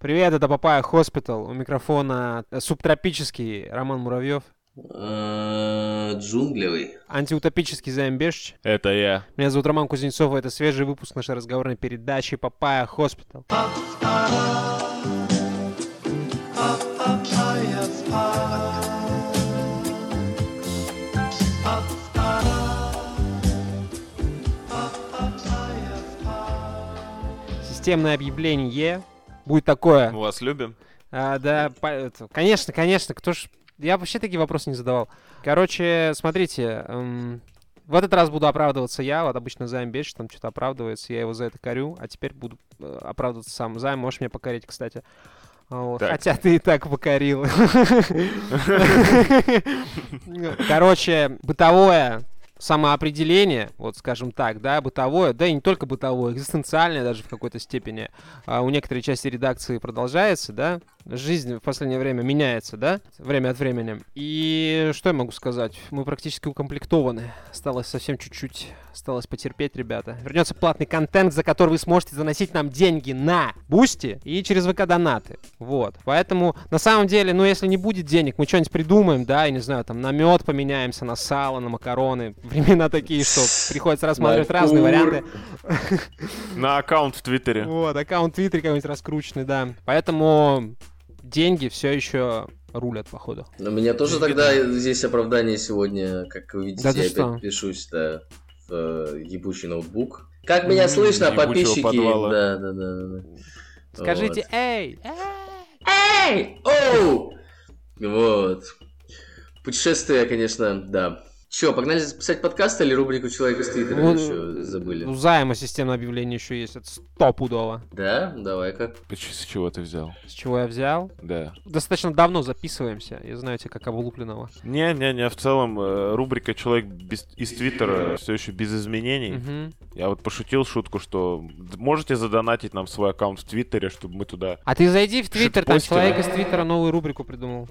Привет, это Papaya Hospital. У микрофона э, субтропический Роман Муравьев. Э, Джунглевый. Антиутопический Займ Бешич. Это я. Меня зовут Роман Кузнецов, и это свежий выпуск нашей разговорной передачи Papaya Hospital. Системное объявление будет такое. Мы вас любим. А, да, по- конечно, конечно, кто ж... Я вообще такие вопросы не задавал. Короче, смотрите, эм, в этот раз буду оправдываться я, вот обычно Займ Беш там что-то оправдывается, я его за это корю, а теперь буду э, оправдываться сам. Займ, можешь меня покорить, кстати. Вот. Так. Хотя ты и так покорил. Короче, бытовое самоопределение, вот скажем так, да, бытовое, да и не только бытовое, экзистенциальное даже в какой-то степени, а у некоторой части редакции продолжается, да, жизнь в последнее время меняется, да, время от времени. И что я могу сказать? Мы практически укомплектованы. Осталось совсем чуть-чуть, осталось потерпеть, ребята. Вернется платный контент, за который вы сможете заносить нам деньги на Boosty и через ВК донаты. Вот. Поэтому, на самом деле, ну, если не будет денег, мы что-нибудь придумаем, да, я не знаю, там, на мед поменяемся, на сало, на макароны. Времена такие, что приходится рассматривать разные варианты. На аккаунт в Твиттере. Вот, аккаунт Твиттер какой-нибудь раскрученный, да. Поэтому деньги все еще рулят, походу. У меня тоже тогда здесь оправдание сегодня, как вы видите, Да я что? опять пишусь да, в э, ебучий ноутбук. Как меня слышно, подписчики? подвала. Да, да, да, да, да. Скажите, Вот. эй! Эй! Оу! Вот. Путешествие, конечно, да. Че, погнали записать подкаст или рубрику «Человек из Твиттера» Ну, еще забыли? У займа системное объявление еще есть, это стопудово. Да? Давай-ка. С чего ты взял? С чего я взял? Да. Достаточно давно записываемся, я знаю тебя как облупленного. Не-не-не, в целом э, рубрика «Человек без- из Твиттера» все еще без изменений. Мгм. Я вот пошутил шутку, что можете задонатить нам свой аккаунт в Твиттере, чтобы мы туда... А ты зайди в Твиттер, там человек из Твиттера новую рубрику придумал.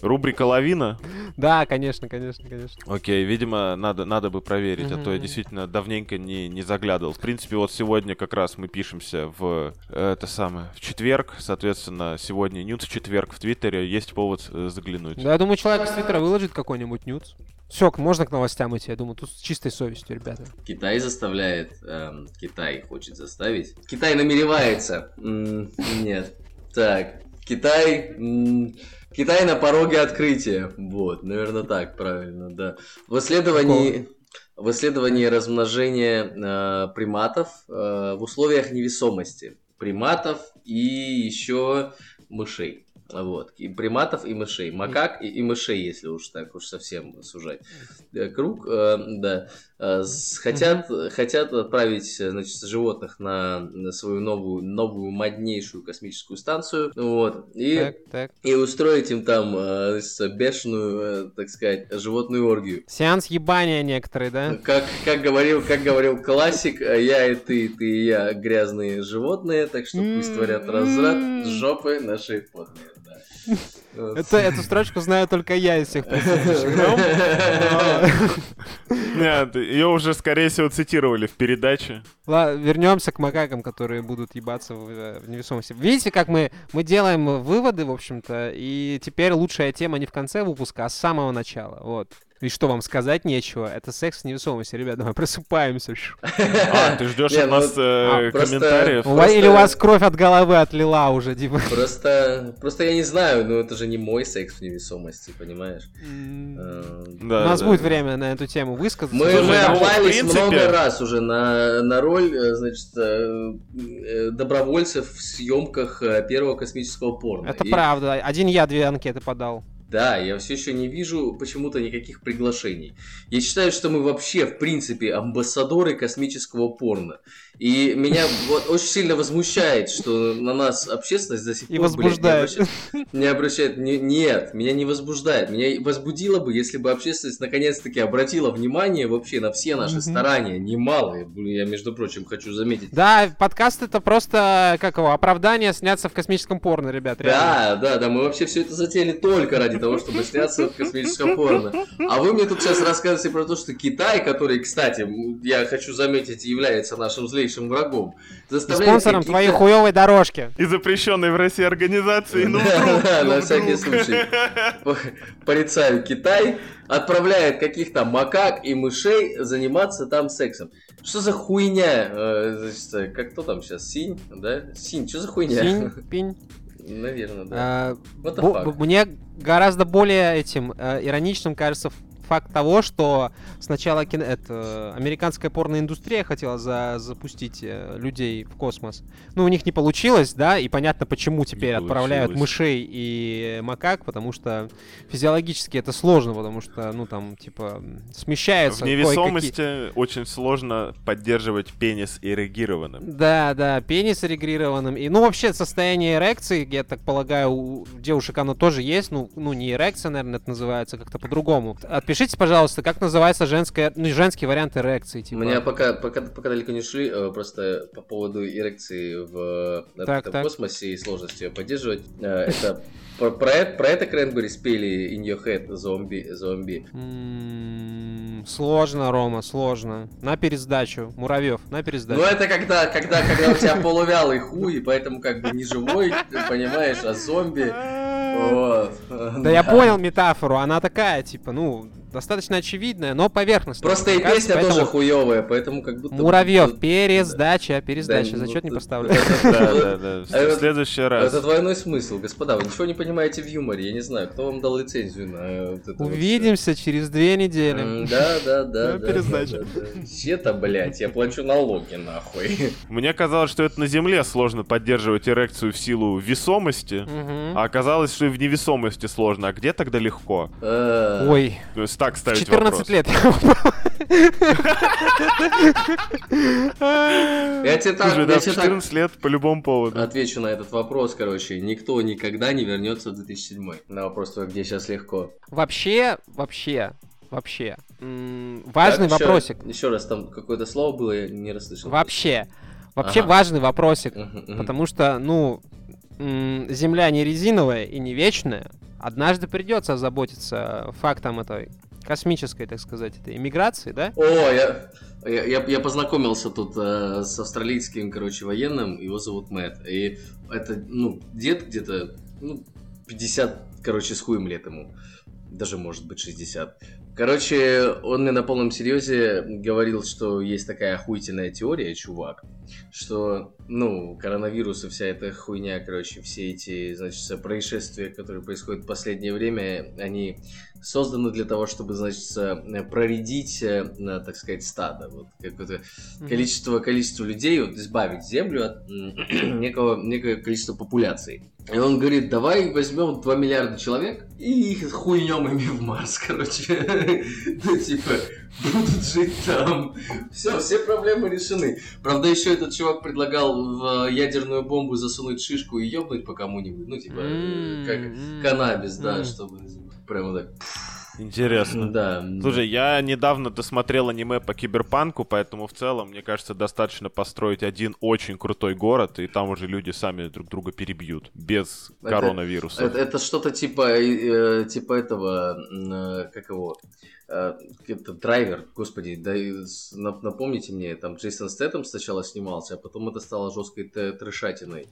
Рубрика «Лавина». Да, конечно, конечно, конечно. Окей, видимо, надо, надо бы проверить, а то я действительно давненько не, не заглядывал. В принципе, вот сегодня как раз мы пишемся в э, это самое в четверг, соответственно, сегодня ньюс в четверг в Твиттере, есть повод э, заглянуть. Да, я думаю, человек из Твиттера выложит какой-нибудь нюц. Все, можно к новостям идти, я думаю, тут с чистой совестью, ребята. Китай заставляет... эм, Китай хочет заставить. Китай намеревается. Нет. Так. Китай... Китай на пороге открытия. Вот, наверное, так, правильно, да. В исследовании... В исследовании размножения э, приматов э, в условиях невесомости. Приматов и еще мышей. Вот. И приматов и мышей. Макак и, и мышей, если уж так уж совсем сужать. Э, Круг, э, да. Э, с- Хотят, хотят отправить значит, животных на, на свою новую, новую моднейшую космическую станцию. Вот. И, Так, так. и устроить им там э, бешеную, э, так сказать, животную оргию. Сеанс ебания некоторые, да? Как, как, говорил, как говорил классик, я и ты, ты и я грязные животные, так что пусть творят разврат с жопы нашей потные. Это, эту строчку знаю только я из всех Нет, ее уже, скорее всего, цитировали в передаче. Ладно, вернемся к макакам, которые будут ебаться в, э, в невесомости. Видите, как мы, мы делаем выводы, в общем-то, и теперь лучшая тема не в конце выпуска, а с самого начала. Вот. И что вам сказать нечего? Это секс в невесомости, ребят, давай просыпаемся. А, ты ждешь от ну, нас э, а, комментариев? Или у вас кровь от головы отлила уже, типа. Просто, просто я не знаю, но это же не мой секс в невесомости, понимаешь? Э, У нас будет время на эту тему высказаться. Мы, мы ну, принципе- много раз уже на, на роль, э, значит, добровольцев в съемках первого космического порно. Это правда. Один я две анкеты подал. Да, я все еще не вижу почему-то никаких приглашений. Я считаю, что мы вообще, в принципе, амбассадоры космического порно. И меня вот очень сильно возмущает, что на нас общественность до сих И пор, блядь, не возбуждает. обращает- Не обращает. не- нет, меня не возбуждает. Меня возбудило бы, если бы общественность наконец-таки обратила внимание вообще на все наши Мгм. старания. Немалые, я, между прочим, хочу заметить. Да, подкаст это просто, как его, оправдание сняться в космическом порно, ребят. реально. Да, да, да, мы вообще все это затеяли только ради того, чтобы сняться в космическом порно. А вы мне тут сейчас рассказываете про то, что Китай, который, кстати, я хочу заметить, является нашим злейшим злейшим врагом. И спонсором твоей хуевой дорожки. И запрещенной в России организации. Ну, Да, ну, на всякий вдруг. случай. Порицаю Китай, отправляет каких-то макак и мышей заниматься там сексом. Что за хуйня? Э, значит, как кто там сейчас? Синь, да? Синь, что за хуйня? Синь, пинь. Наверное, да. А, Мне гораздо более этим э, ироничным кажется факт того, что сначала кино- это, американская порноиндустрия хотела за- запустить э, людей в космос. Ну, у них не получилось, да, и понятно, почему теперь отправляют мышей и макак, потому что физиологически это сложно, потому что, ну, там, типа, м, смещаются В невесомости очень сложно поддерживать пенис эрегированным. Да, да, пенис регрированным. И, ну, вообще, состояние эрекции, я так полагаю, у девушек оно тоже есть. Ну, ну не эрекция, наверное, это называется как-то по-другому. Отпишите, пожалуйста, как называется женская, ну, женский вариант эрекции, У типа. меня пока, пока, пока далеко не шли, э, просто по поводу эрекции в, э, Так, так. космосе и сложности ее поддерживать. э, Это про, про это, про это Кренбери спели In Your Head зомби, зомби. М, Сложно, Рома, сложно. На пересдачу. Муравьев, на Ну пересдачу. это когда, когда, когда у тебя полувялый хуй, и поэтому как бы не живой, понимаешь, а зомби. Вот. Да я понял метафору, она такая, типа, ну, достаточно очевидная, но поверхностная. Просто и кажется, песня тоже поэтому хуевая, поэтому как будто... Муравьев, пересдача, пересдача, Да, зачет ну, не тут- поставлю. Да, да, да. В следующий раз. Это двойной смысл, господа. Вы ничего не понимаете в юморе. Я не знаю, кто вам дал лицензию на. Увидимся через две недели. Да, да, да. Да, пересдача. да, да, да. Че-то, блядь, я плачу налоги, нахуй. Мне казалось, что это на Земле сложно поддерживать эрекцию в силу весомости, а оказалось, что и в невесомости сложно. А где тогда легко? Э, Ой, То есть так ставить 14 вопрос. лет. Я тебе так, Слушай, да, я в тебе так 14 лет по любому поводу. отвечу на этот вопрос, короче. Никто никогда не вернется в 2007. На вопрос где сейчас легко. Вообще, вообще, вообще. Важный вопросик. Еще раз, там какое-то слово было, я не расслышал. Вообще. Вообще Ага. важный вопросик. Потому что, ну, Земля не резиновая и не вечная. Однажды придется озаботиться фактом этой космической, так сказать, этой иммиграции, да? О, я, я, я- познакомился тут э, с австралийским, короче, военным, его зовут Мэтт. И это, ну, дед где-то, ну, 50, короче, с хуем лет ему. Даже, может быть, 60. Короче, он мне на полном серьезе говорил, что есть такая охуительная теория, чувак, что, ну, коронавирус и вся эта хуйня, короче, все эти, значит, происшествия, которые происходят в последнее время, они созданы для того, чтобы, значит, э, проредить, э, так сказать, стадо. Вот какое-то количество, количество людей, вот, избавить Землю от некого, некого количества популяций. И он говорит, давай возьмем 2 миллиарда человек и их хуйнем ими в Марс, короче. Ну, типа, будут жить там. Все, все проблемы решены. Правда, еще этот чувак предлагал в ядерную бомбу засунуть шишку и ёбнуть по кому-нибудь. Ну, типа, э, как каннабис, да, чтобы прямо так. Интересно. Да. Слушай, я недавно досмотрел аниме по киберпанку, поэтому в целом, мне кажется, достаточно построить один очень крутой город, и там уже люди сами друг друга перебьют. Без Это- коронавируса. Это, это что-то типа, э, типа этого, э, как его, э, это драйвер, господи, да, напомните мне, там Джейсон Стэттем сначала снимался, а потом это стало жесткой трешатиной.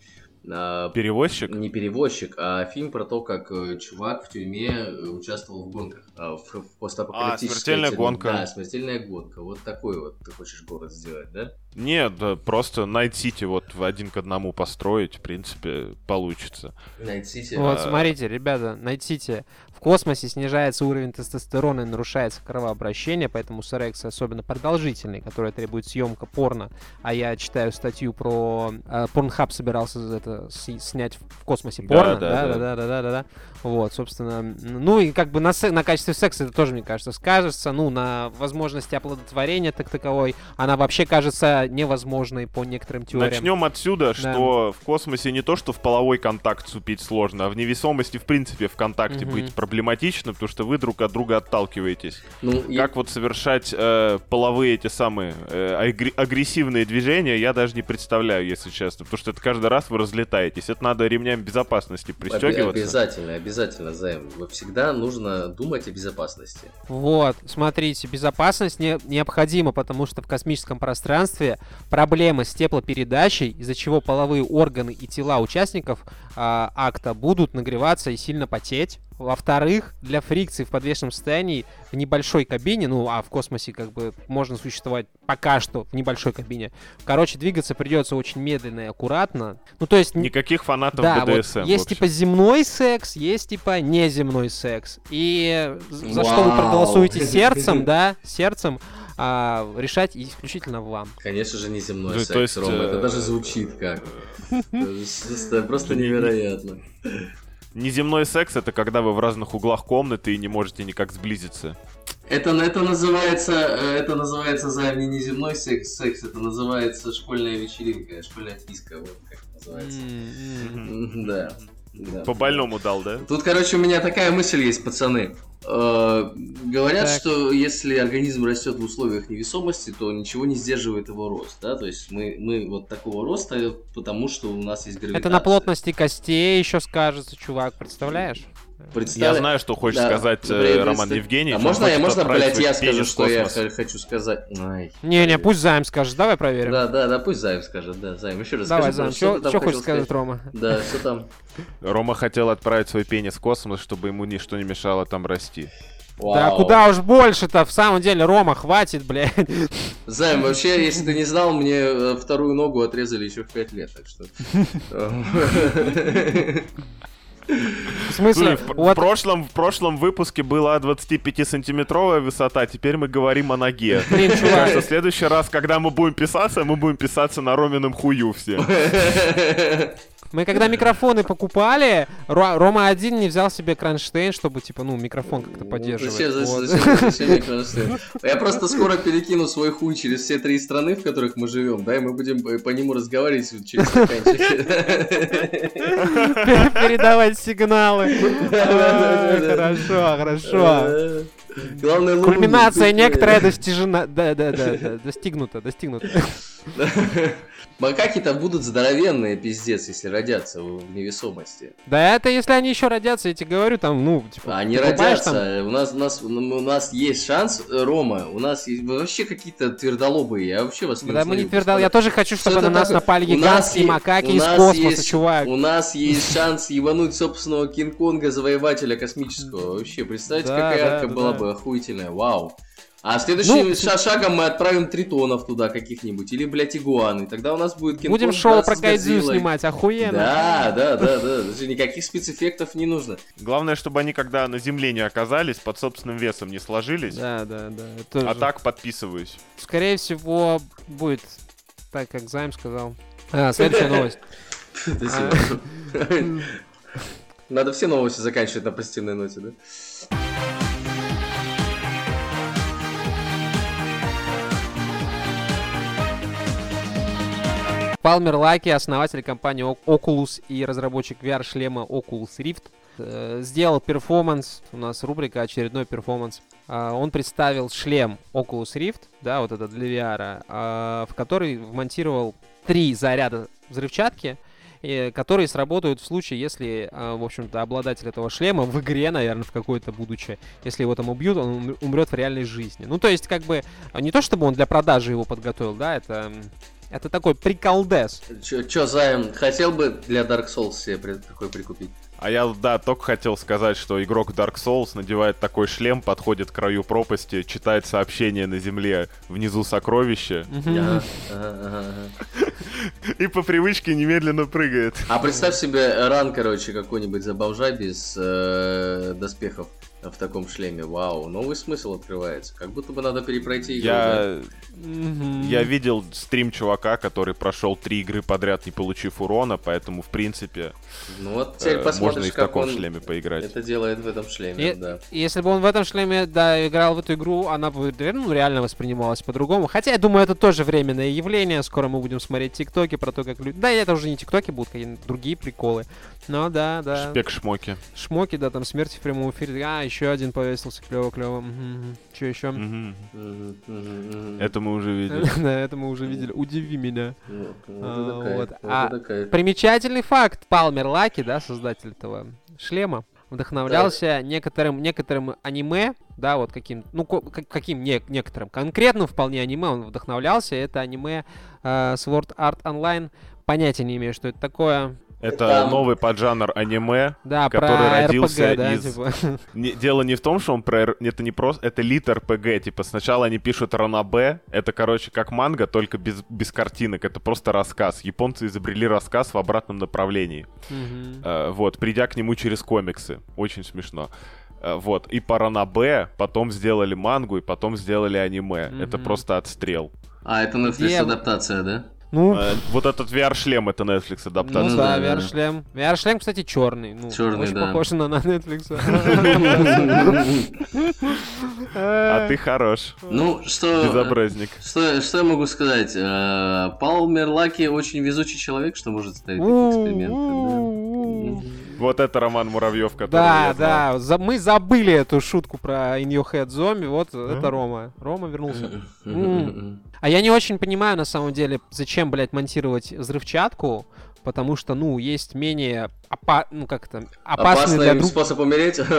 А, Перевозчик? не перевозчик, а фильм про то, как э, чувак в тюрьме э, участвовал в гонках, а, в, в постапокалиптической А, «Смертельная тюрьме. гонка». Да, смертельная гонка. Вот такой вот ты хочешь город сделать, да? Нет, да, просто Night City вот в один к одному построить, в принципе, получится. Найт Сити. Вот, А. смотрите, ребята, найдите. В космосе снижается уровень тестостерона и нарушается кровообращение, поэтому с эрекцией особенно продолжительной, которая требует съемка порно. А я читаю статью про... э, Порнхаб собирался это с- снять в космосе Да, порно. да, Да, да, да. да, да, да, да. Вот, собственно. Ну и как бы на, се- на качестве секса это тоже, мне кажется, скажется. Ну, на возможности оплодотворения так таковой. Она вообще кажется невозможной по некоторым теориям. Начнем отсюда, что в космосе не то, что в половой контакт вступить сложно, а в невесомости, в принципе, в контакте Мгм. быть проблематично, потому что вы друг от друга отталкиваетесь. Ну, Как вот совершать э, половые эти самые э, агр- агрессивные движения, я даже не представляю, если честно. Потому что это каждый раз вы разли- разлетаетесь. Это надо ремням безопасности пристегиваться. Обязательно, обязательно, Займ. Всегда нужно думать о безопасности. Вот, смотрите, безопасность не, необходима, потому что в космическом пространстве проблемы с теплопередачей, из-за чего половые органы и тела участников а, акта будут нагреваться и сильно потеть. Во-вторых, для фрикции в подвешенном состоянии в небольшой кабине, ну а в космосе как бы можно существовать пока что в небольшой кабине. Короче, двигаться придется очень медленно и аккуратно. Ну то есть... Никаких фанатов да, БДСМ. Вот есть типа земной секс, есть типа неземной секс. И за что вы проголосуете сердцем, да, сердцем, а, решать исключительно вам. Конечно же, не земной ну, секс, то есть, Рома. Это э, даже звучит как. Просто невероятно. Неземной секс это когда вы в разных углах комнаты и не можете никак сблизиться. Это, это называется, э, это называется за не неземной секс, секс, это называется школьная вечеринка, школьная отписка, вот как называется. Mm-hmm. Да. Да. По больному дал, да? Тут, короче, у меня такая мысль есть, пацаны. Э, говорят, так. что если организм растет в условиях невесомости, то ничего не сдерживает его рост, да, то есть мы, мы вот такого роста, потому что у нас есть гравитация. Это на плотности костей еще скажется, чувак, представляешь? Представля... Я знаю, что хочет да. сказать э, Роман Евгений. А можно, я, можно, блядь, я скажу, что я хочу сказать? Не-не, пусть Займ скажет, давай проверим. Да, да, да, пусть Займ скажет, да, Займ, еще раз Давай, Займ, что, что хочешь сказать, Рома? Да, что там? Рома хотел отправить свой пенис в космос, чтобы ему ничто не мешало там расти. Вау. Да куда уж больше-то, в самом деле, Рома, хватит, блядь. Займ, вообще, если ты не знал, мне э, вторую ногу отрезали еще в 5 лет, так что... В смысле? В, вот... в, прошлом, в прошлом выпуске была 25-сантиметровая высота, теперь мы говорим о ноге. Блин, чувак. Кажется, в следующий раз, когда мы будем писаться, мы будем писаться на Ромином хую все. Мы когда микрофоны покупали, Рома один не взял себе кронштейн, чтобы, типа, ну, микрофон как-то ну, поддерживать. Зачем, вот. зачем, зачем кронштейн? Я просто скоро перекину свой хуй через все три страны, в которых мы живем, да, и мы будем по нему разговаривать через стаканчик. Передавать сигналы. Хорошо, хорошо. Главное, Кульминация некоторая достижена. Да, да, да, достигнута, достигнута. Макаки-то будут здоровенные, пиздец, если родятся в невесомости. Да это если они еще родятся, я тебе говорю, там, ну, типа... Они родятся, там... у, нас, у, нас, у нас есть шанс, Рома, у нас есть вообще какие-то твердолобые, я вообще вас не Да мы не твердолобые, я тоже хочу, чтобы на нас такое? напали гигантские макаки из космоса, есть, чувак. У нас есть шанс ебануть собственного Кинг-Конга, завоевателя космического. Вообще, представьте, какая арка была бы охуительная, вау. А следующим ну, шагом мы отправим тритонов туда каких-нибудь, или, блядь, игуаны. Тогда у нас будет кинг Будем шоу про Кайдзю снимать, охуенно. Да, да, да, да. Даже никаких спецэффектов не нужно. Главное, чтобы они, когда на земле не оказались, под собственным весом не сложились. Да, да, да. Тоже. А так подписываюсь. Скорее всего, будет так, как Займ сказал. А, следующая новость. Надо все новости заканчивать на позитивной ноте, да? Палмер Лаки, основатель компании Oculus и разработчик VR-шлема Oculus Rift, э, сделал перформанс, у нас рубрика «Очередной перформанс». Э, он представил шлем Oculus Rift, да, вот это для VR, э, в который вмонтировал три заряда взрывчатки, э, которые сработают в случае, если, э, в общем-то, обладатель этого шлема в игре, наверное, в какой-то будущее, если его там убьют, он умрет в реальной жизни. Ну, то есть, как бы, не то чтобы он для продажи его подготовил, да, это это такой приколдес. Чё, чё, Займ, хотел бы для Dark Souls себе такой прикупить? А я, да, только хотел сказать, что игрок Dark Souls надевает такой шлем, подходит к краю пропасти, читает сообщение на земле внизу сокровища. И по привычке немедленно прыгает. А представь себе ран, короче, какой-нибудь за бомжа без э, доспехов в таком шлеме. Вау, новый смысл открывается. Как будто бы надо перепройти игру. Я, да? я видел стрим чувака, который прошел три игры подряд, не получив урона, поэтому, в принципе, ну, вот теперь э, можно и в таком он шлеме поиграть. Это делает в этом шлеме, и, да. Если бы он в этом шлеме, да, играл в эту игру, она бы ну, реально воспринималась по-другому. Хотя, я думаю, это тоже временное явление. Скоро мы будем смотреть тиктоки про то, как люди... Да, это уже не тиктоки будут, какие-то другие приколы. Ну, да, да. Шпек-шмоки. Шмоки, да, там смерти в прямом эфире. А, еще один повесился, клево-клево. Угу. Что еще? Это мы уже видели. Да, это мы уже видели. Удиви меня. Вот. А примечательный факт. Палмер Лаки, да, создатель этого шлема, вдохновлялся некоторым, некоторым аниме, да, вот каким, ну, каким не, некоторым, конкретным вполне аниме он вдохновлялся, это аниме uh, Sword Art Online, понятия не имею, что это такое, это Там... новый поджанр аниме, да, который родился RPG, да, из... Типа. Не, дело не в том, что он про... Это не просто... Это лит РПГ. Типа сначала они пишут ранобе. Это, короче, как манга, только без, без картинок. Это просто рассказ. Японцы изобрели рассказ в обратном направлении. Mm-hmm. Uh, вот, придя к нему через комиксы. Очень смешно. Uh, вот. И по ранобе потом сделали мангу, и потом сделали аниме. Mm-hmm. Это просто отстрел. А, это Netflix адаптация, да? Ну, э, вот этот VR-шлем это Netflix адаптация. Ну да, VR-шлем. VR-шлем, кстати, черный. Ну, черный, очень да. похож на, на Netflix. А ты хорош. Ну, что... Безобразник. Что, что я могу сказать? Э, Палмер Лаки очень везучий человек, что может ставить такие эксперименты. Вот это Роман Муравьев, который Да, да, за, мы забыли эту шутку про In Your Head Zombie, вот а? это Рома. Рома вернулся. А я не очень понимаю, на самом деле, зачем, блядь, монтировать взрывчатку, потому что, ну, есть менее опа... ну, как это, опасный Опасный для друг... способ умереть?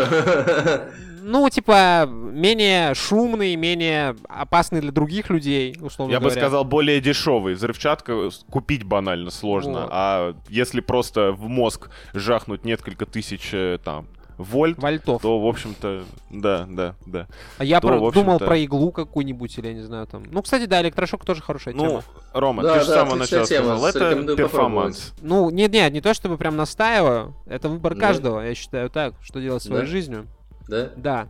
Ну, типа, менее шумный, менее опасный для других людей, условно Я говоря. бы сказал, более дешевый. Взрывчатка купить банально сложно, вот. а если просто в мозг жахнуть несколько тысяч, э, там, вольт, Вольтов. то, в общем-то, да, да, да. А я то, про, думал про иглу какую-нибудь, или я не знаю, там. Ну, кстати, да, электрошок тоже хорошая ну, тема. Рома, да, ты же да, с самого начала сказал, это перформанс. Ну, нет, нет, не то чтобы прям настаиваю, это выбор да. каждого, я считаю так, что делать своей да? жизнью. Да? Да.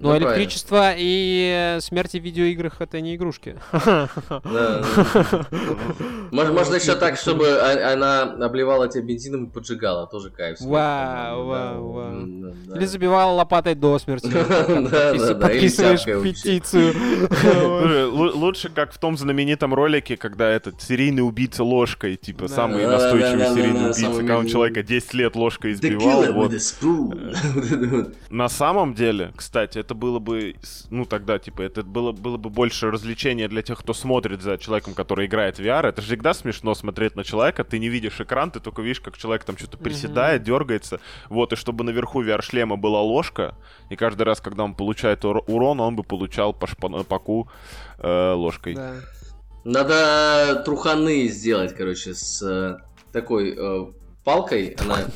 Но ну, электричество правильно. и смерти в видеоиграх это не игрушки. Можно еще так, чтобы она обливала тебя бензином и поджигала, тоже кайф. Вау, вау, вау. Или забивала лопатой до смерти. Подписываешь петицию. Лучше, как в том знаменитом ролике, когда этот серийный убийца ложкой, типа самый настойчивый серийный убийца, когда он человека 10 лет ложкой избивал. На самом деле, кстати, это было бы, ну тогда, типа, это было, было бы больше развлечения для тех, кто смотрит за человеком, который играет в VR. Это же всегда смешно смотреть на человека, ты не видишь экран, ты только видишь, как человек там что-то приседает, mm-hmm. дергается. Вот, и чтобы наверху VR-шлема была ложка, и каждый раз, когда он получает ур- урон, он бы получал по шпаку э, ложкой. Да. Надо труханы сделать, короче, с э, такой э, палкой. Она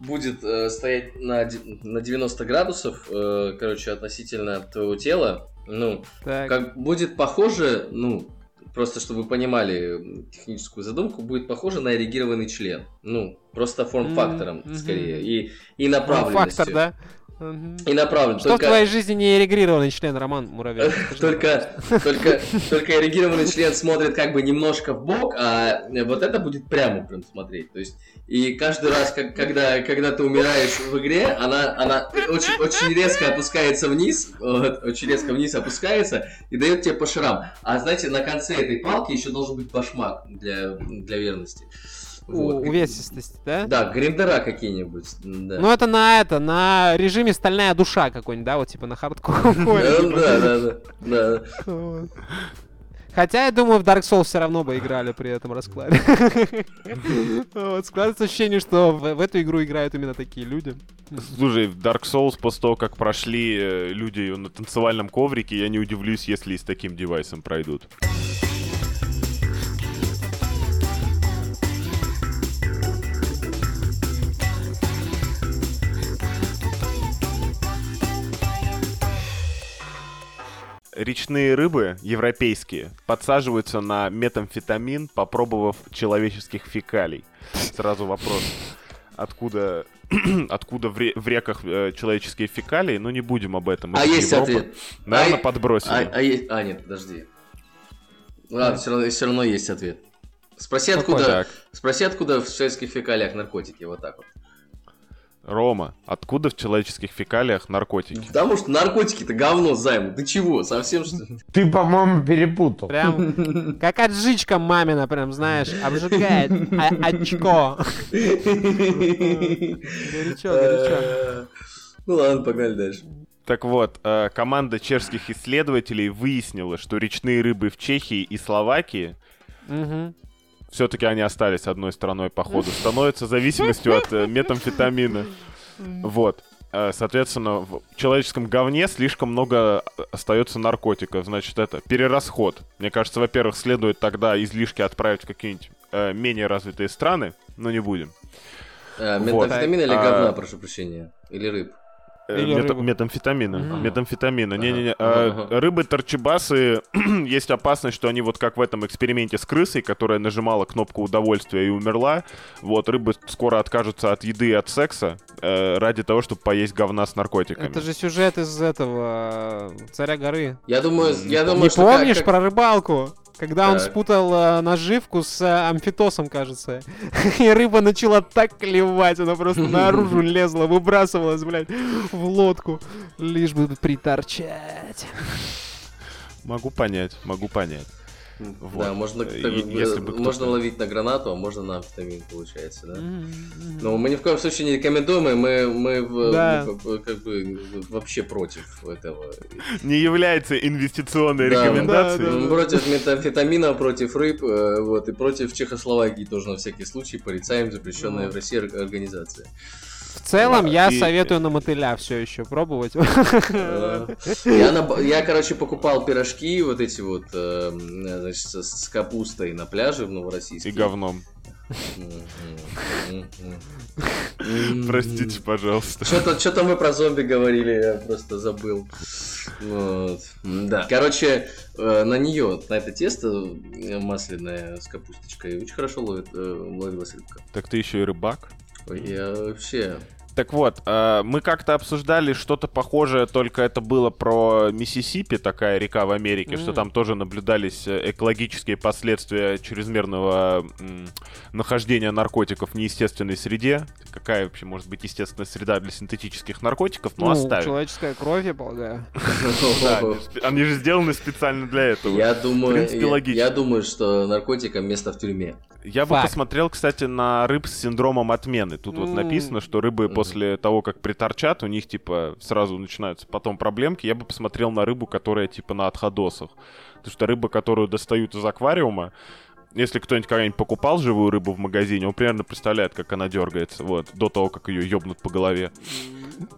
будет э, стоять на, на 90 градусов, э, короче, относительно твоего тела, ну, так. как будет похоже, ну, просто чтобы вы понимали техническую задумку, будет похоже на эрегированный член. Ну, просто форм-фактором, mm-hmm. скорее, и, и направленностью. Форм-фактор, да? И направлен. Что только... в твоей жизни не эрегированный член, Роман Муравьев? Только, только, только эрегированный член смотрит как бы немножко в бок, а вот это будет прямо прям смотреть. То есть, и каждый раз, как, когда, когда ты умираешь в игре, она, она очень, очень резко опускается вниз, вот, очень резко вниз опускается и дает тебе по шрам. А знаете, на конце этой палки еще должен быть башмак для, для верности. Вот. увесистости, да? Да, гриндера какие-нибудь. Да. Ну, это на это, на режиме стальная душа какой-нибудь, да, вот типа на хардкоре. Да, да, да. Хотя, я думаю, в Dark Souls все равно бы играли при этом раскладе. вот, складывается ощущение, что в, в эту игру играют именно такие люди. Слушай, в Dark Souls после того, как прошли э, люди на танцевальном коврике, я не удивлюсь, если и с таким девайсом пройдут. Речные рыбы, европейские, подсаживаются на метамфетамин, попробовав человеческих фекалий. Сразу вопрос. Откуда, откуда в, в реках э, человеческие фекалии? Ну, не будем об этом. А есть Европа. ответ. Наверное, а, подбросили. А, а, есть... а, нет, подожди. Ладно, все равно, все равно есть ответ. Спроси, откуда, спроси, откуда в человеческих фекалиях наркотики, вот так вот. Рома, откуда в человеческих фекалиях наркотики? Потому что наркотики-то говно займ. Ты чего, совсем что ли? Ты, по-моему, перепутал. Прям как отжичка мамина, прям, знаешь, обжигает очко. Горячо, горячо. Ну ладно, погнали дальше. Так вот, э, команда чешских исследователей выяснила, что речные рыбы в Чехии и Словакии все-таки они остались одной стороной по ходу, становятся зависимостью от э, метамфетамина. Вот. Э, соответственно, в человеческом говне слишком много остается наркотиков. Значит, это перерасход. Мне кажется, во-первых, следует тогда излишки отправить в какие-нибудь э, менее развитые страны, но не будем. А, метамфетамин вот. или говна, а... прошу прощения? Или рыб? Э, Мет, метамфетамина. Mm. Метамфетамина. Не-не-не. Ага. А, рыбы торчебасы, есть опасность, что они вот как в этом эксперименте с крысой, которая нажимала кнопку удовольствия и умерла. Вот, рыбы скоро откажутся от еды и от секса э, ради того, чтобы поесть говна с наркотиками. Это же сюжет из этого «Царя горы». Я думаю, я думаю, Не что помнишь как, как... про рыбалку? Когда он спутал э, наживку с э, амфитосом, кажется. И рыба начала так клевать, она просто наружу лезла, выбрасывалась, блядь, в лодку. Лишь бы приторчать. Могу понять, могу понять. Вот. Да, можно, если бы можно ловить на гранату, а можно на амфетамин, получается, да? Mm-hmm. Но мы ни в коем случае не рекомендуем, и мы, мы, да. мы как бы вообще против этого. Не является инвестиционной да, рекомендацией. Да, да, против метамфетамина, против рыб, э, вот, и против Чехословакии тоже на всякий случай порицаем запрещенная mm-hmm. в России организация. В целом, да, я и... советую на мотыля все еще пробовать. Я, на, я, короче, покупал пирожки вот эти вот, э, значит, с, капустой на пляже в Новороссийске. И говном. Простите, пожалуйста. Что-то что мы про зомби говорили, я просто забыл. Вот. Да. Короче, э, на нее, на это тесто масляное с капусточкой очень хорошо ловит, э, ловилась рыбка. Так ты еще и рыбак? Я вообще... Так вот, э, мы как-то обсуждали что-то похожее, только это было про Миссисипи, такая река в Америке, mm. что там тоже наблюдались э, экологические последствия чрезмерного нахождения наркотиков в неестественной среде. Какая вообще может быть естественная среда для синтетических наркотиков? Ну, ну оставим. человеческая кровь, я полагаю. Они же сделаны специально для этого. Я думаю, я думаю, что наркотикам место в тюрьме. Я бы посмотрел, кстати, на рыб с синдромом отмены. Тут вот написано, что рыбы после после того, как приторчат, у них, типа, сразу начинаются потом проблемки, я бы посмотрел на рыбу, которая, типа, на отходосах. Потому что рыба, которую достают из аквариума, если кто-нибудь когда-нибудь покупал живую рыбу в магазине, он примерно представляет, как она дергается, вот, до того, как ее ёбнут по голове.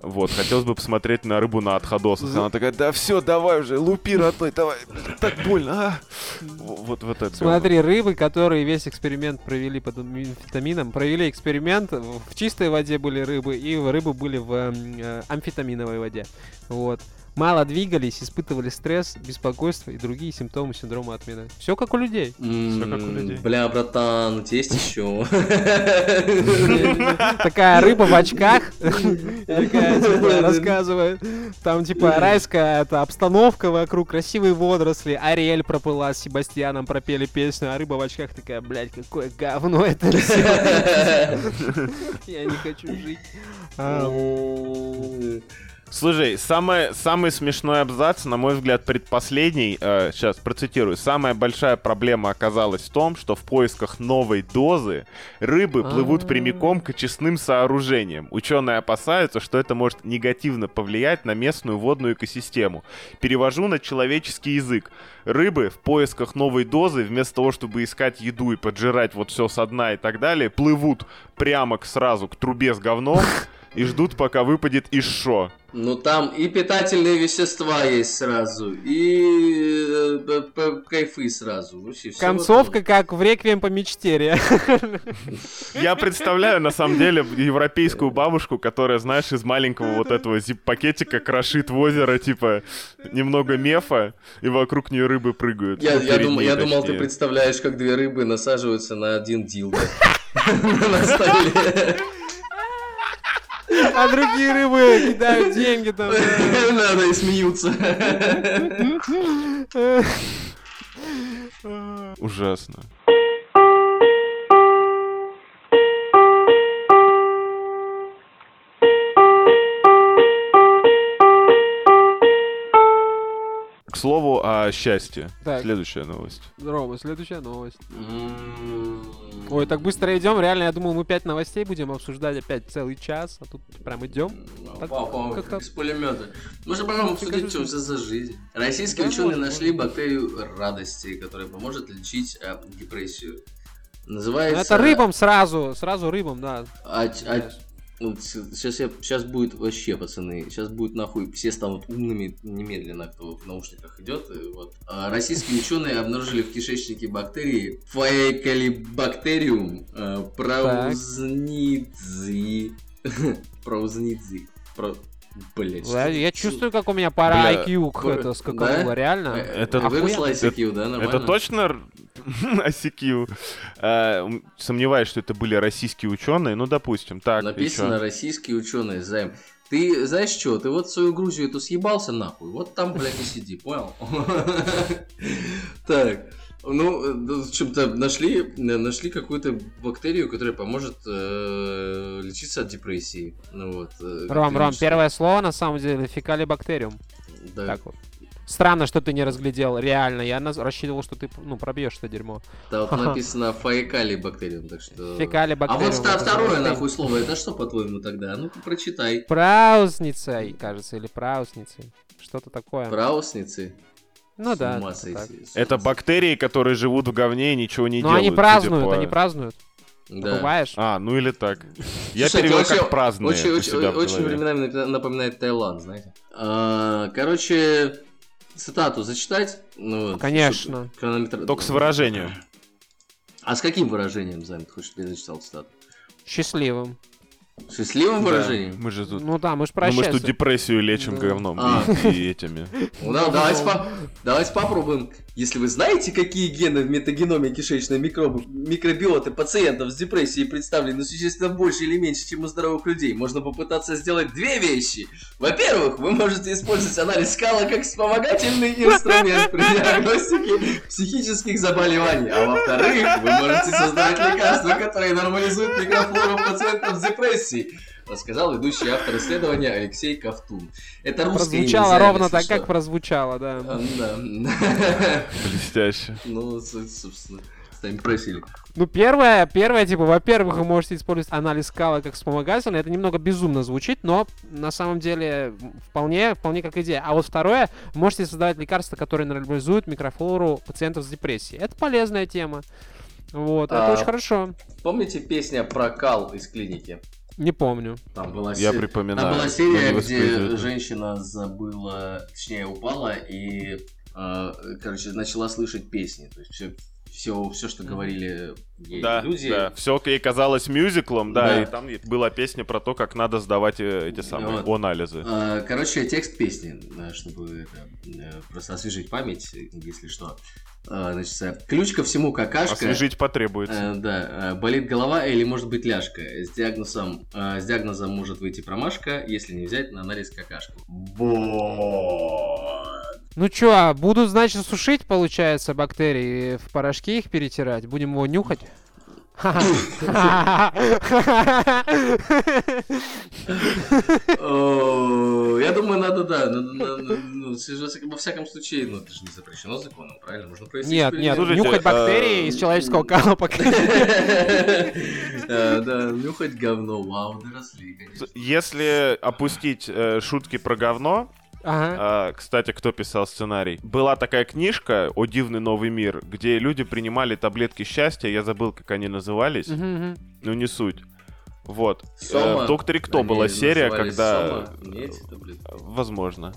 Вот, хотелось бы посмотреть на рыбу на отходосах. Она такая, да все, давай уже, лупи, родной, давай. Так больно, а? Вот, вот это. Смотри, рыбы, которые весь эксперимент провели под амфетамином, провели эксперимент, в чистой воде были рыбы, и рыбы были в э, амфетаминовой воде. Вот мало двигались, испытывали стресс, беспокойство и другие симптомы синдрома отмены. Все как у людей. Все как у людей. Бля, братан, у тебя есть еще? Такая рыба в очках. Такая, типа, рассказывает. Там, типа, райская это обстановка вокруг, красивые водоросли. Ариэль проплыла с Себастьяном, пропели песню, а рыба в очках такая, блядь, какое говно это Я не хочу жить. Слушай, самый, самый смешной абзац, на мой взгляд, предпоследний, э, сейчас процитирую. Самая большая проблема оказалась в том, что в поисках новой дозы рыбы плывут А-а-а. прямиком к очистным сооружениям. Ученые опасаются, что это может негативно повлиять на местную водную экосистему. Перевожу на человеческий язык. Рыбы в поисках новой дозы, вместо того, чтобы искать еду и поджирать вот все со дна и так далее, плывут прямо к, сразу к трубе с говном, и ждут, пока выпадет из шо. Ну там и питательные вещества есть сразу, и э, кайфы сразу. Вообще, Концовка как в реквием по мечтере. Я представляю, на самом деле, европейскую бабушку, которая, знаешь, из маленького вот этого зип-пакетика крошит в озеро, типа, немного мефа, и вокруг нее рыбы прыгают. Я, ну, я, дум, я думал, ты представляешь, как две рыбы насаживаются на один дилдо на столе. А другие рыбы кидают деньги там. Надо и смеются. Ужасно. К слову о счастье. Так. Следующая новость. Рома, следующая новость. Ой, так быстро идем. Реально, я думал, мы пять новостей будем обсуждать опять целый час, а тут прям идем. Так, Папа, как с пулемета. Можно потом обсудить, что за жизнь. Российские ученые нашли бактерию радости, которая поможет лечить э, депрессию. Называется... Это рыбам сразу, сразу рыбам, да. А, а, вот сейчас, я, сейчас будет вообще, пацаны, сейчас будет нахуй, все станут умными немедленно, кто в наушниках идет. Вот. А российские ученые обнаружили в кишечнике бактерии Фаекалибактериум э. Праузнизи. Блять. Я чувствую, как у меня пара Бля, IQ это скаканула, да? реально. Э, это выросло ICQ, да, нормально? Это точно ICQ? А, сомневаюсь, что это были российские ученые, ну, допустим. Так, Написано российские ученые, Займ. Ты знаешь что, ты вот свою Грузию эту съебался нахуй, вот там, блядь, и сиди, понял? Так, ну, в чем-то нашли, нашли какую-то бактерию, которая поможет э, лечиться от депрессии. Ну, вот, э, Ром, Ром, первое слово на самом деле фекалибактериум. Да. Так вот. Странно, что ты не разглядел, реально. Я наз... рассчитывал, что ты ну, пробьешь это дерьмо. Да, вот написано фаекалибактериум, так что... Фекалибактериум. А вот второе нахуй слово, это что, по-твоему, тогда? Ну-ка, прочитай. Праусницей, кажется, или праусницей. Что-то такое. Праусницей? Ну да. Это бактерии, которые живут в говне и ничего не Но делают. Но они празднуют, они празднуют. Да. Бываешь? А, ну или так. Я Слушайте, перевел как праздные. Очень, очень, очень временами напоминает Таиланд, знаете. А, короче, цитату зачитать? Ну, Конечно. Хронометр... Только с выражением. А с каким выражением, Займ, ты хочешь, чтобы я зачитал цитату? Счастливым. Счастливым да, выражением? Мы же тут... Ну да, мы же прощаемся. Ну, мы же тут депрессию лечим да. говном а. и, этими. Ну да, давайте попробуем. Если вы знаете, какие гены в метагеноме кишечной микробы, микробиоты пациентов с депрессией представлены существенно больше или меньше, чем у здоровых людей, можно попытаться сделать две вещи. Во-первых, вы можете использовать анализ скала как вспомогательный инструмент при диагностике психических заболеваний. А во-вторых, вы можете создать лекарства, которые нормализуют микрофлору пациентов с депрессией рассказал ведущий автор исследования Алексей Ковтун. Это русское Прозвучало имя, ровно так, что. как прозвучало, да. Да. Блестяще. Ну, собственно, просили. Ну, первое, первое, типа, во-первых, вы можете использовать анализ скала как вспомогательный. Это немного безумно звучит, но на самом деле вполне, вполне как идея. А вот второе, можете создавать лекарства, которые нормализуют микрофлору пациентов с депрессией. Это полезная тема. Вот, это а, очень хорошо. Помните песня про кал из клиники? Не помню. Там была, Я се... припоминаю. Там была серия, где женщина забыла, точнее, упала и, э, короче, начала слышать песни. То есть все, все, все что говорили ей да, люди. Да, все ей казалось мюзиклом, да, да, и там была песня про то, как надо сдавать э, эти самые вот. анализы. А, короче, текст песни, чтобы это, э, просто освежить память, если что. А, значит, ключ ко всему какашка. Освежить потребуется. Э, да, э, болит голова или может быть ляжка. С диагнозом, э, с диагнозом может выйти промашка, если не взять на анализ какашку. Вот. Ну чё, а буду, значит, сушить, получается, бактерии в порошке их перетирать? Будем его нюхать? Я думаю, надо, да, ну, во всяком случае, ну, это же не запрещено законом, правильно? Можно провести Нет, нет, нюхать бактерии из человеческого кала Да, нюхать говно, вау, доросли, конечно. Если опустить э, шутки про говно, Ага. А, кстати, кто писал сценарий? Была такая книжка «О дивный новый мир», где люди принимали таблетки счастья, я забыл, как они назывались, угу, угу. но не суть. Вот. Сома? Э, в «Докторе Кто» они была серия, когда... Сома? Не Возможно.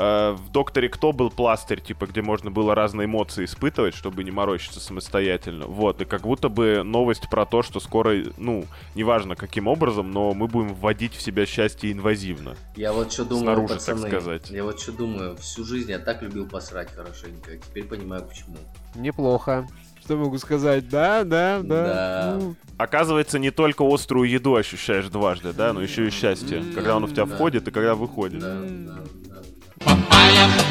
Э, в «Докторе Кто» был пластырь, типа, где можно было разные эмоции испытывать, чтобы не морочиться самостоятельно. Вот, и как будто бы новость про то, что скоро, ну, неважно каким образом, но мы будем вводить в себя счастье инвазивно. Я вот что думаю, Снаружи, пацаны, так сказать. Я вот что думаю, всю жизнь я так любил посрать хорошенько, теперь понимаю почему. Неплохо. Что могу сказать? Да, да, да. да. Ну. Оказывается, не только острую еду ощущаешь дважды, да, но еще и счастье, когда он в тебя да. входит и когда выходит. Да, да, да. Э,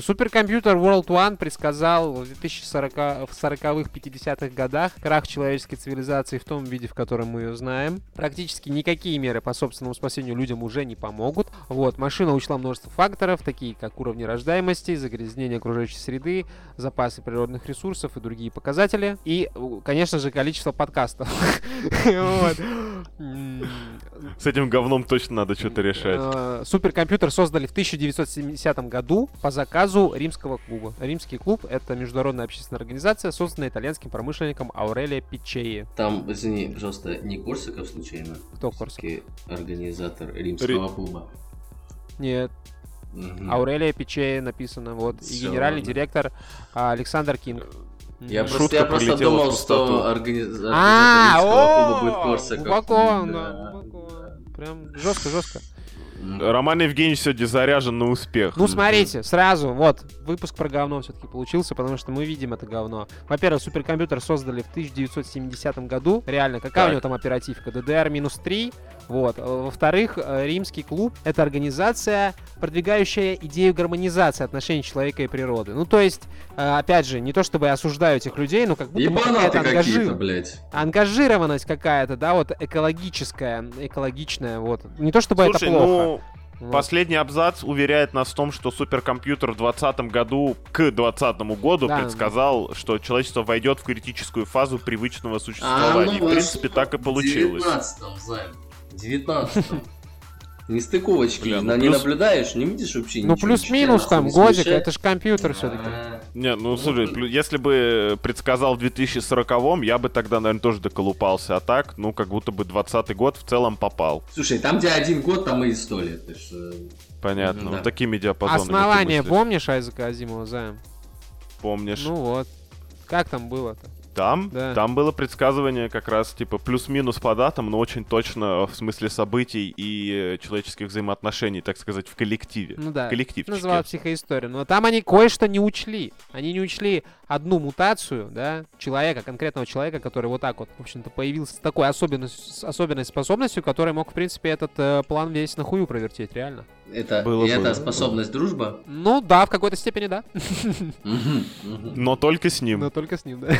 суперкомпьютер World One предсказал в 2040-х, 50-х годах крах человеческой цивилизации в том виде, в котором мы ее знаем. Практически никакие меры по собственному спасению людям уже не помогут. Вот, машина учла множество факторов, такие как уровни рождаемости, загрязнение окружающей среды, запасы природных ресурсов и другие показатели. И, конечно же, количество подкастов. С этим говном точно надо что-то решать. Э, суперкомпьютер создали в 1970 году по заказу римского клуба. Римский клуб — это международная общественная организация, созданная итальянским промышленником Аурелия Пичеи. Там, извини, пожалуйста, не Корсаков случайно? Кто Корсаков? Организатор римского клуба. Нет, Угу. Аурелия Пичея написано, вот, Все, и генеральный ладно. директор а, Александр Кинг. Я просто, я просто думал, что организатор а, клуба будет Корсаков. Глубоко, да, Прям жестко, жестко. Роман Евгеньевич сегодня заряжен на успех. Ну, смотрите, сразу, вот, выпуск про говно все-таки получился, потому что мы видим это говно. Во-первых, суперкомпьютер создали в 1970 году. Реально, какая так. у него там оперативка? DDR-3, вот. Во-вторых, э, Римский клуб — это организация, продвигающая идею гармонизации отношений человека и природы. Ну, то есть, опять же, не то чтобы я осуждаю этих людей, но как будто бы какая-то ангажи... ангажированность какая-то, да, вот экологическая, экологичная, вот. Не то чтобы Слушай, это плохо. Ну... Вот. Последний абзац уверяет нас в том, что суперкомпьютер в 2020 году к 2020 году да, предсказал, да. что человечество войдет в критическую фазу привычного существования. А, ну, и, в принципе, так и получилось. В 19 19 Нестыковочки Бля, ну, не плюс... наблюдаешь, не видишь вообще Ну плюс-минус там, годик, это же компьютер все-таки. Не, ну слушай, если бы предсказал в 2040-м, я бы тогда, наверное, тоже доколупался. А так, ну как будто бы 20 год в целом попал. Слушай, там где один год, там и сто лет. Понятно, вот такими диапазонами. Основание помнишь Айзека Азимова, Займ? Помнишь. Ну вот. Как там было-то? Там, да. там было предсказывание как раз типа плюс-минус по датам, но очень точно в смысле событий и человеческих взаимоотношений, так сказать, в коллективе. Ну да. Коллективчике. Называла психоисторию. Но там они кое-что не учли. Они не учли одну мутацию, да, человека, конкретного человека, который вот так вот, в общем-то, появился с такой особенностью, особенной способностью, который мог, в принципе, этот э, план весь на хую провертеть, реально. Это, было, и было. это способность дружба? Ну да, в какой-то степени да. Но только с ним. Но только с ним, да.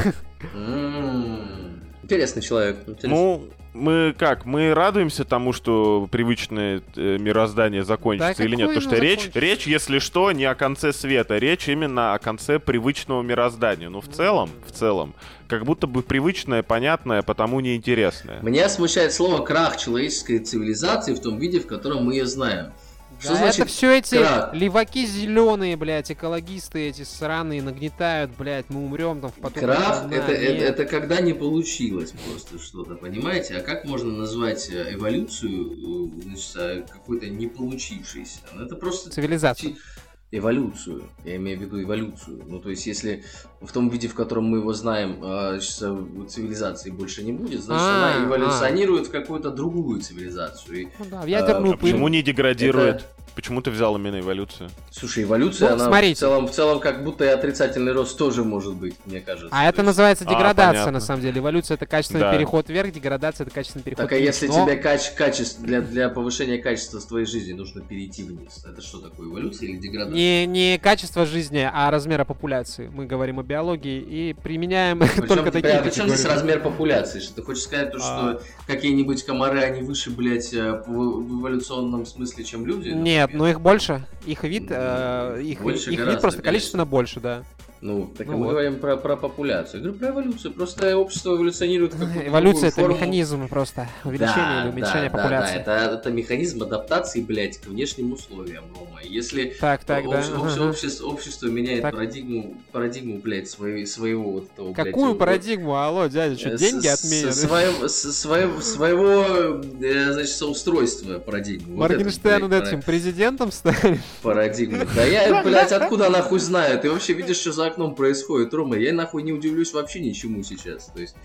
Интересный человек. Интересный. Ну, мы как? Мы радуемся тому, что привычное э, мироздание закончится да, или нет? Потому что речь, речь, если что, не о конце света, речь именно о конце привычного мироздания. Ну, в целом, в целом, как будто бы привычное, понятное, потому неинтересное. Меня смущает слово крах человеческой цивилизации в том виде, в котором мы ее знаем. Что да, значит это все эти крак? леваки зеленые, блядь, экологисты эти сраные нагнетают, блядь, мы умрем там в потом. Крах это, это, это когда не получилось просто что-то, понимаете? А как можно назвать э, эволюцию э, значит, э, какой-то не получившейся? Ну, это просто... Цивилизация эволюцию. Я имею в виду эволюцию. Ну, то есть, если в том виде, в котором мы его знаем, а, цивилизации больше не будет, значит, а, она эволюционирует в какую-то другую цивилизацию. Ну да, в ядерную а, Почему не деградирует? Почему ты взял именно эволюцию? Слушай, эволюция, ну, она смотрите. в целом, в целом как будто и отрицательный рост тоже может быть, мне кажется. А это есть... называется а, деградация, а, на самом деле. Эволюция это качественный да. переход вверх, деградация это качественный переход так, вниз. Так, а если но... тебе каче- качество, для, для повышения качества твоей жизни нужно перейти вниз, это что такое, эволюция или деградация? Не, не качество жизни, а размера популяции. Мы говорим о биологии и применяем причем, только такие Причем здесь размер популяции? Что ты хочешь сказать, то, что а... какие-нибудь комары, они выше, блядь, э, в эволюционном смысле, чем люди? Нет, но их больше. Их вид, э, их, больше их вид просто количественно больше, да. Ну, так ну, мы вот. говорим про, про популяцию. Я говорю про эволюцию. Просто общество эволюционирует как Эволюция это форму. механизм просто увеличения да, или уменьшения да, популяции. Да, да, это, это механизм адаптации, блядь, к внешним условиям, Рома. Если так, так, обще, да. обще, общество, общество меняет так. парадигму, парадигму, блядь, своего, своего вот этого, Какую блядь, парадигму? Алло, дядя, что, деньги отменят? Своего, своего, своего, э, значит, соустройства парадигму. Моргенштерн вот этим президентом станет? Парадигму. Да я, блядь, откуда нахуй знаю? Ты вообще видишь, что за окном происходит, Рома. Я нахуй не удивлюсь вообще ничему сейчас. То есть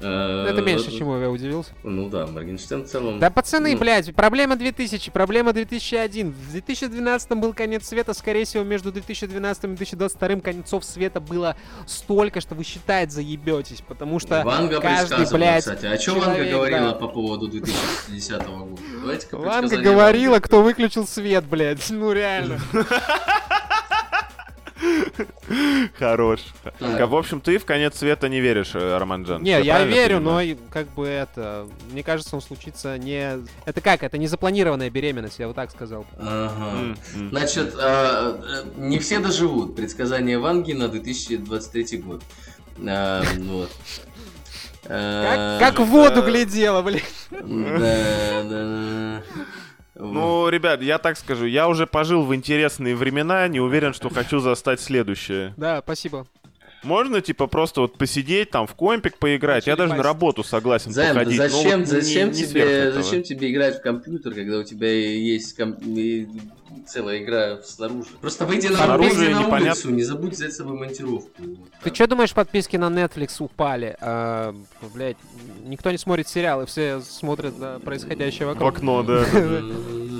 Э, Это меньше, чему я удивился. Ну да, Моргенштерн в целом... Да, пацаны, ну... блядь, проблема 2000, проблема 2001. В 2012 был конец света, скорее всего, между 2012 и 2022 концов света было столько, что вы считать заебетесь, потому что Ванга каждый, блядь... кстати. А что Ванга говорила да. по поводу 2010 года? Ванга говорила, кто выключил свет, блядь. Ну реально. Хорош. В общем, ты в конец света не веришь, э, Романджан. Не, я верю, но как бы это... Мне кажется, он случится не... Это как? Это не запланированная беременность, я вот так сказал. Значит, а, э, не все доживут. Предсказание Ванги на 2023 год. А, вот. Как, как в воду глядела, блин. Да, да, да. Ну, ребят, я так скажу, я уже пожил в интересные времена, не уверен, что хочу застать следующее. Да, спасибо. Можно, типа, просто вот посидеть, там, в компик поиграть? Я даже на работу согласен Займ, походить. Зачем, вот зачем, не, тебе, зачем тебе играть в компьютер, когда у тебя есть комп целая игра снаружи. Просто выйди на, снаружи на непонятно... улицу, не забудь взять с собой монтировку. Ты что думаешь, подписки на Netflix упали? А, блять, никто не смотрит сериалы, все смотрят да, происходящее вокруг. В окно, да.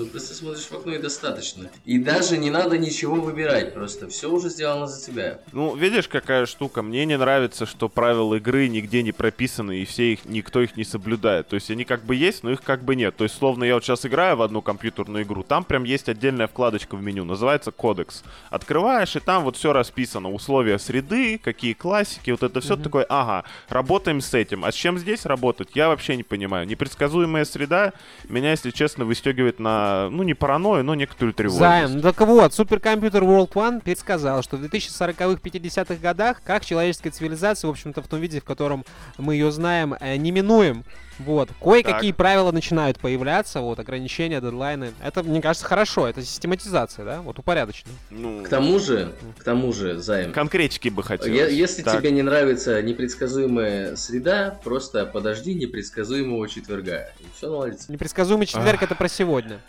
Просто смотришь в окно и достаточно. И даже не надо ничего выбирать, просто все уже сделано за тебя. Ну, видишь, какая штука? Мне не нравится, что правила игры нигде не прописаны, и все их, никто их не соблюдает. То есть они как бы есть, но их как бы нет. То есть, словно я вот сейчас играю в одну компьютерную игру, там прям есть отдельная вкладочка в меню, называется кодекс. Открываешь, и там вот все расписано. Условия среды, какие классики, вот это все mm-hmm. такое, ага, работаем с этим. А с чем здесь работать, я вообще не понимаю. Непредсказуемая среда меня, если честно, выстегивает на, ну, не паранойю, но некоторую тревогу. Займ, ну так вот, суперкомпьютер World One предсказал, что в 2040-х, 50-х годах, как человеческая цивилизация, в общем-то, в том виде, в котором мы ее знаем, э, неминуем вот. Кое-какие правила начинают появляться, вот, ограничения, дедлайны. Это, мне кажется, хорошо, это систематизация, да? Вот упорядочено. Ну... К тому же, к тому же, Займ. Конкретики бы хотел. Если так. тебе не нравится непредсказуемая среда, просто подожди непредсказуемого четверга. И все наладится. Непредсказуемый четверг это про сегодня.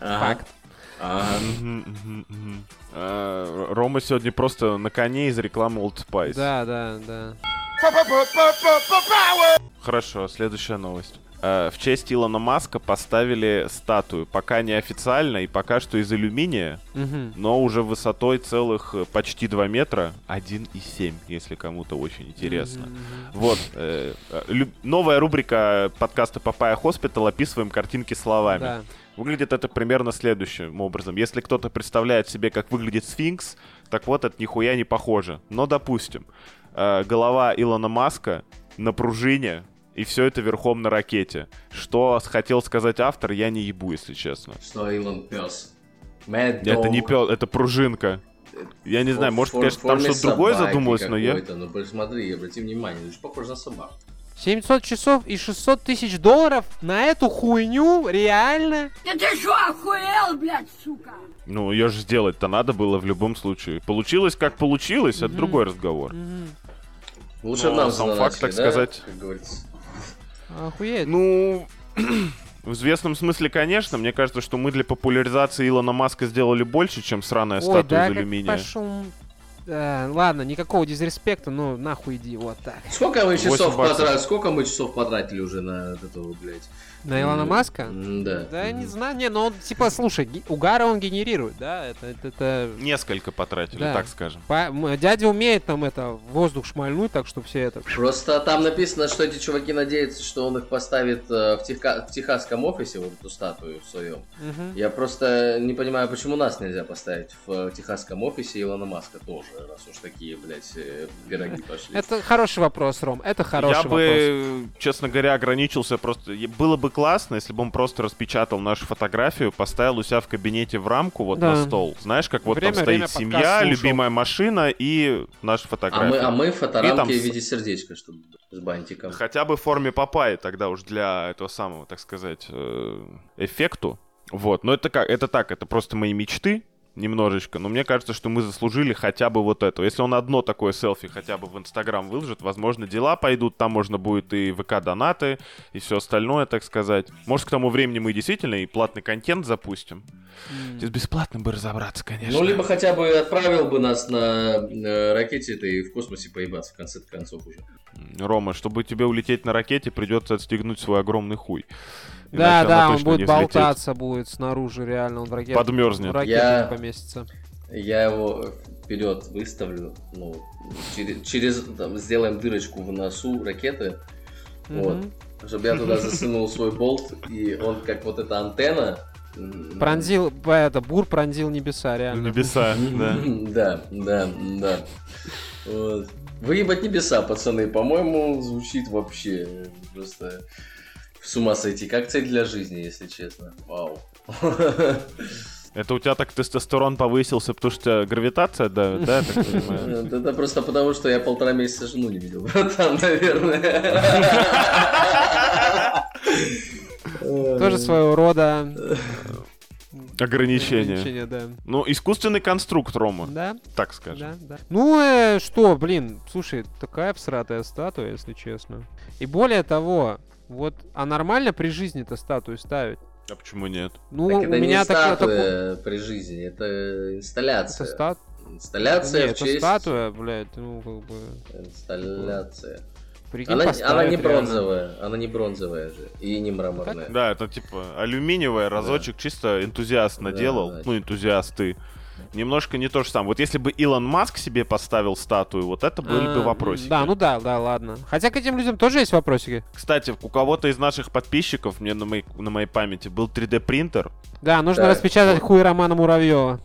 Факт. А, Рома сегодня просто на коне из рекламы Old Spice. Да, да, да. Хорошо, следующая новость. Э, в честь Илона Маска поставили статую, пока не официально и пока что из алюминия, угу. но уже высотой целых э, почти 2 метра, 1,7, если кому-то очень интересно. Угу. Вот, э, э новая рубрика подкаста Papaya Hospital «Описываем картинки словами». Да. Выглядит это примерно следующим образом. Если кто-то представляет себе, как выглядит сфинкс, так вот, это нихуя не похоже. Но, допустим, э, голова Илона Маска на пружине, и все это верхом на ракете. Что хотел сказать автор, я не ебу, если честно. Что Илон пес. Mad это не пес, это пружинка. Я не знаю, может, конечно, там что-то другое задумалось, но я... Ну, посмотри, обрати внимание, же похоже на собаку. 700 часов и 600 тысяч долларов на эту хуйню? Реально? Да ты что, охуел, блядь, сука? Ну, ее же сделать-то надо было в любом случае. Получилось, как получилось, mm-hmm. это другой разговор. Mm-hmm. Лучше Но нам сам факт, так да? сказать. Как говорится. Охуеть. Ну, в известном смысле, конечно. Мне кажется, что мы для популяризации Илона Маска сделали больше, чем сраная Ой, статуя да, из алюминия. Пошел Э, ладно, никакого дизреспекта, ну нахуй иди, вот так. Сколько мы часов потратили, сколько мы часов потратили уже на этого, блядь? На Илона Маска? Да. Да, не знаю, не, но он, типа, слушай, угара он генерирует, да, это... это, это... Несколько потратили, да. так скажем. По... Дядя умеет там это, воздух шмальнуть, так что все это... Просто там написано, что эти чуваки надеются, что он их поставит э, в, Теха... в техасском офисе, вот эту статую в своем. Угу. Я просто не понимаю, почему нас нельзя поставить в техасском офисе Илона Маска тоже, раз уж такие, блядь, э, пироги пошли. Это хороший вопрос, Ром, это хороший Я вопрос. Я бы, честно говоря, ограничился просто... Было бы классно, если бы он просто распечатал нашу фотографию, поставил у себя в кабинете в рамку вот да. на стол. Знаешь, как вот время, там стоит семья, любимая машина и наша фотография. А мы, а мы фоторамки там... в виде сердечка, чтобы с бантиком. Хотя бы в форме папайи тогда уж для этого самого, так сказать, э, эффекту. Вот, но это как, это так, это просто мои мечты, немножечко, но мне кажется, что мы заслужили хотя бы вот это. Если он одно такое селфи хотя бы в Инстаграм выложит, возможно, дела пойдут, там можно будет и ВК-донаты, и все остальное, так сказать. Может, к тому времени мы действительно и платный контент запустим. Mm. Здесь бесплатно бы разобраться, конечно. Ну, либо хотя бы отправил бы нас на, на ракете это и в космосе поебаться в конце концов уже. Рома, чтобы тебе улететь на ракете, придется отстегнуть свой огромный хуй. Да, да, он будет болтаться будет снаружи, реально, он в ракете. Подмерзнет. В ракете я... поместится. Я его вперед выставлю, ну, через, через там, сделаем дырочку в носу ракеты, mm-hmm. вот, чтобы я туда засунул свой болт, и он как вот эта антенна, Пронзил, это, бур пронзил небеса, реально. Небеса, да. Да, да, да. Вот. Выебать небеса, пацаны, по-моему, звучит вообще просто с ума сойти. Как цель для жизни, если честно. Вау. Это у тебя так тестостерон повысился, потому что гравитация давит, да, так понимаю? Это просто потому, что я полтора месяца жену не видел, братан, наверное. Тоже своего рода Ограничения. ограничения, да. Ну, искусственный конструкт, Рома. Да, Так скажем. да, да. Ну, э, что, блин, слушай, такая всратая статуя, если честно. И более того, вот, а нормально при жизни-то статую ставить? А почему нет? Ну, Так у это меня не такое... статуя при жизни, это инсталляция. Это стат... Инсталляция Нет, в это честь... статуя, блядь, ну, как бы... Инсталляция. Прикинь, Она, она не реально. бронзовая, она не бронзовая же, и не мраморная. Да, это типа алюминиевая, разочек, чисто энтузиаст наделал. да. Ну, энтузиасты. Немножко не то же самое. Вот если бы Илон Маск себе поставил статую, вот это были бы А, вопросики. Да, ну да, да, ладно. Хотя к этим людям тоже есть вопросики. Кстати, у кого-то из наших подписчиков, мне на моей, на моей памяти, был 3D-принтер. Да, нужно Так, распечатать хуй Романа Муравьева.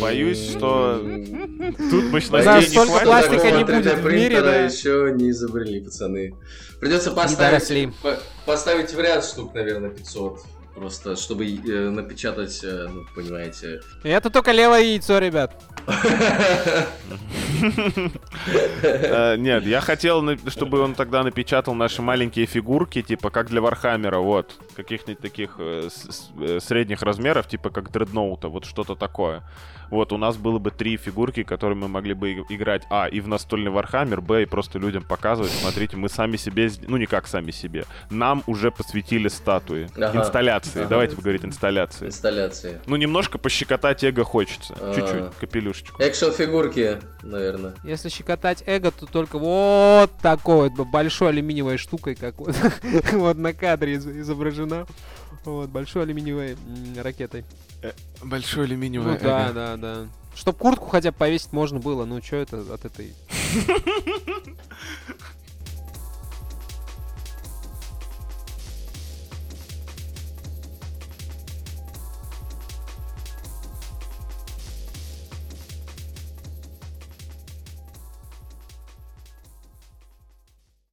Боюсь, что тут Боюсь, Да, мощностей не столько пластика не будет в мире, 3D-принтера да. еще не изобрели, пацаны. Придется поставить, по- поставить в ряд штук, наверное, 500. Просто, чтобы э, напечатать, э, ну, понимаете. Это только левое яйцо, ребят. Э, Нет, я хотел, чтобы он тогда напечатал наши маленькие фигурки, типа как для Вархаммера, вот. Каких-нибудь таких э, э, средних размеров, типа как Дредноута, вот что-то такое. Вот, у нас было бы три фигурки, которые мы могли бы играть, а, и в настольный Warhammer, б, и просто людям показывать, смотрите, мы сами себе, ну не как сами себе, нам уже посвятили статуи, Ага. Инсталляции, Ага. давайте говорить инсталляции. Инсталляции. Ну, немножко пощекотать эго хочется, А. чуть-чуть, капелюшечку. Экшн-фигурки, наверное. Если щекотать эго, то только вот такой вот большой алюминиевой штукой, как вот, вот на кадре из- изображена. Вот, большой алюминиевой ракетой. Большой алюминиевый Ну да, да, да. Чтоб куртку хотя бы повесить можно было, ну что это от этой...